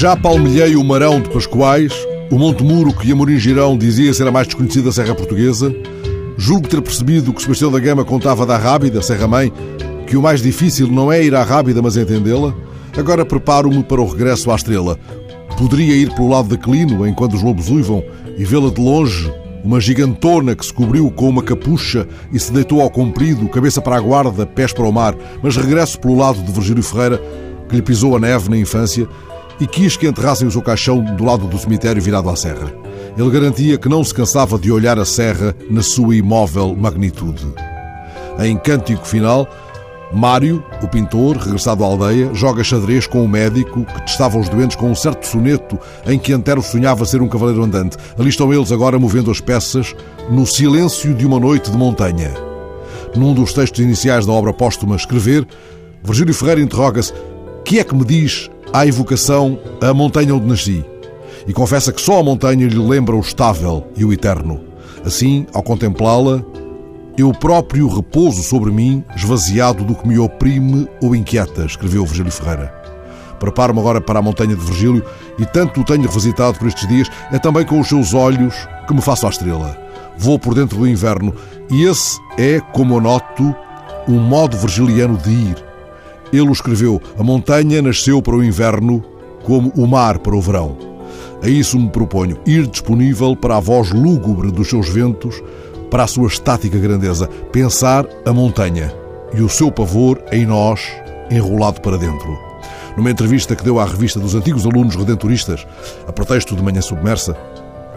Já palmilhei o Marão de Pascoais, o Monte Muro que Amorim Girão dizia ser a mais desconhecida serra portuguesa. Julgo ter percebido que Sebastião da Gama contava da Rábida, Serra Mãe, que o mais difícil não é ir à Rábida, mas entendê-la. Agora preparo-me para o regresso à estrela. Poderia ir pelo lado de Clino, enquanto os lobos uivam, e vê-la de longe, uma gigantona que se cobriu com uma capucha e se deitou ao comprido, cabeça para a guarda, pés para o mar, mas regresso pelo lado de Virgílio Ferreira, que lhe pisou a neve na infância e quis que enterrassem o seu caixão do lado do cemitério virado à serra. Ele garantia que não se cansava de olhar a serra na sua imóvel magnitude. Em cântico final, Mário, o pintor, regressado à aldeia, joga xadrez com o médico que testava os doentes com um certo soneto em que Antero sonhava ser um cavaleiro andante. Ali estão eles agora movendo as peças no silêncio de uma noite de montanha. Num dos textos iniciais da obra póstuma Escrever, Virgílio Ferreira interroga-se: que é que me diz à evocação a montanha onde nasci e confessa que só a montanha lhe lembra o estável e o eterno. Assim, ao contemplá-la, eu próprio repouso sobre mim, esvaziado do que me oprime ou inquieta, escreveu Virgílio Ferreira. Preparo-me agora para a montanha de Virgílio e tanto o tenho revisitado por estes dias, é também com os seus olhos que me faço à estrela. Vou por dentro do inverno e esse é, como eu noto, um modo virgiliano de ir ele o escreveu: A montanha nasceu para o inverno, como o mar para o verão. A isso me proponho, ir disponível para a voz lúgubre dos seus ventos, para a sua estática grandeza, pensar a montanha e o seu pavor em nós, enrolado para dentro. Numa entrevista que deu à revista dos antigos alunos redentoristas, a pretexto de Manhã Submersa,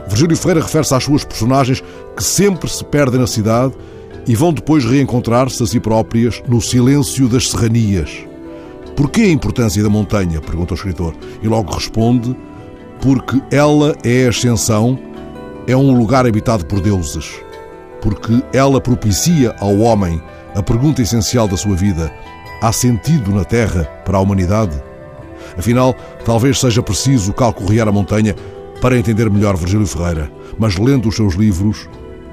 Virgílio Ferreira refere-se às suas personagens que sempre se perdem na cidade e vão depois reencontrar-se a si próprias no silêncio das serranias. Porquê a importância da montanha? pergunta o escritor. E logo responde: porque ela é a ascensão, é um lugar habitado por deuses. Porque ela propicia ao homem a pergunta essencial da sua vida: há sentido na Terra para a humanidade? Afinal, talvez seja preciso calcorrear a montanha para entender melhor Virgílio Ferreira, mas lendo os seus livros,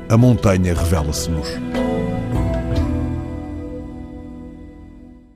a montanha revela-se-nos.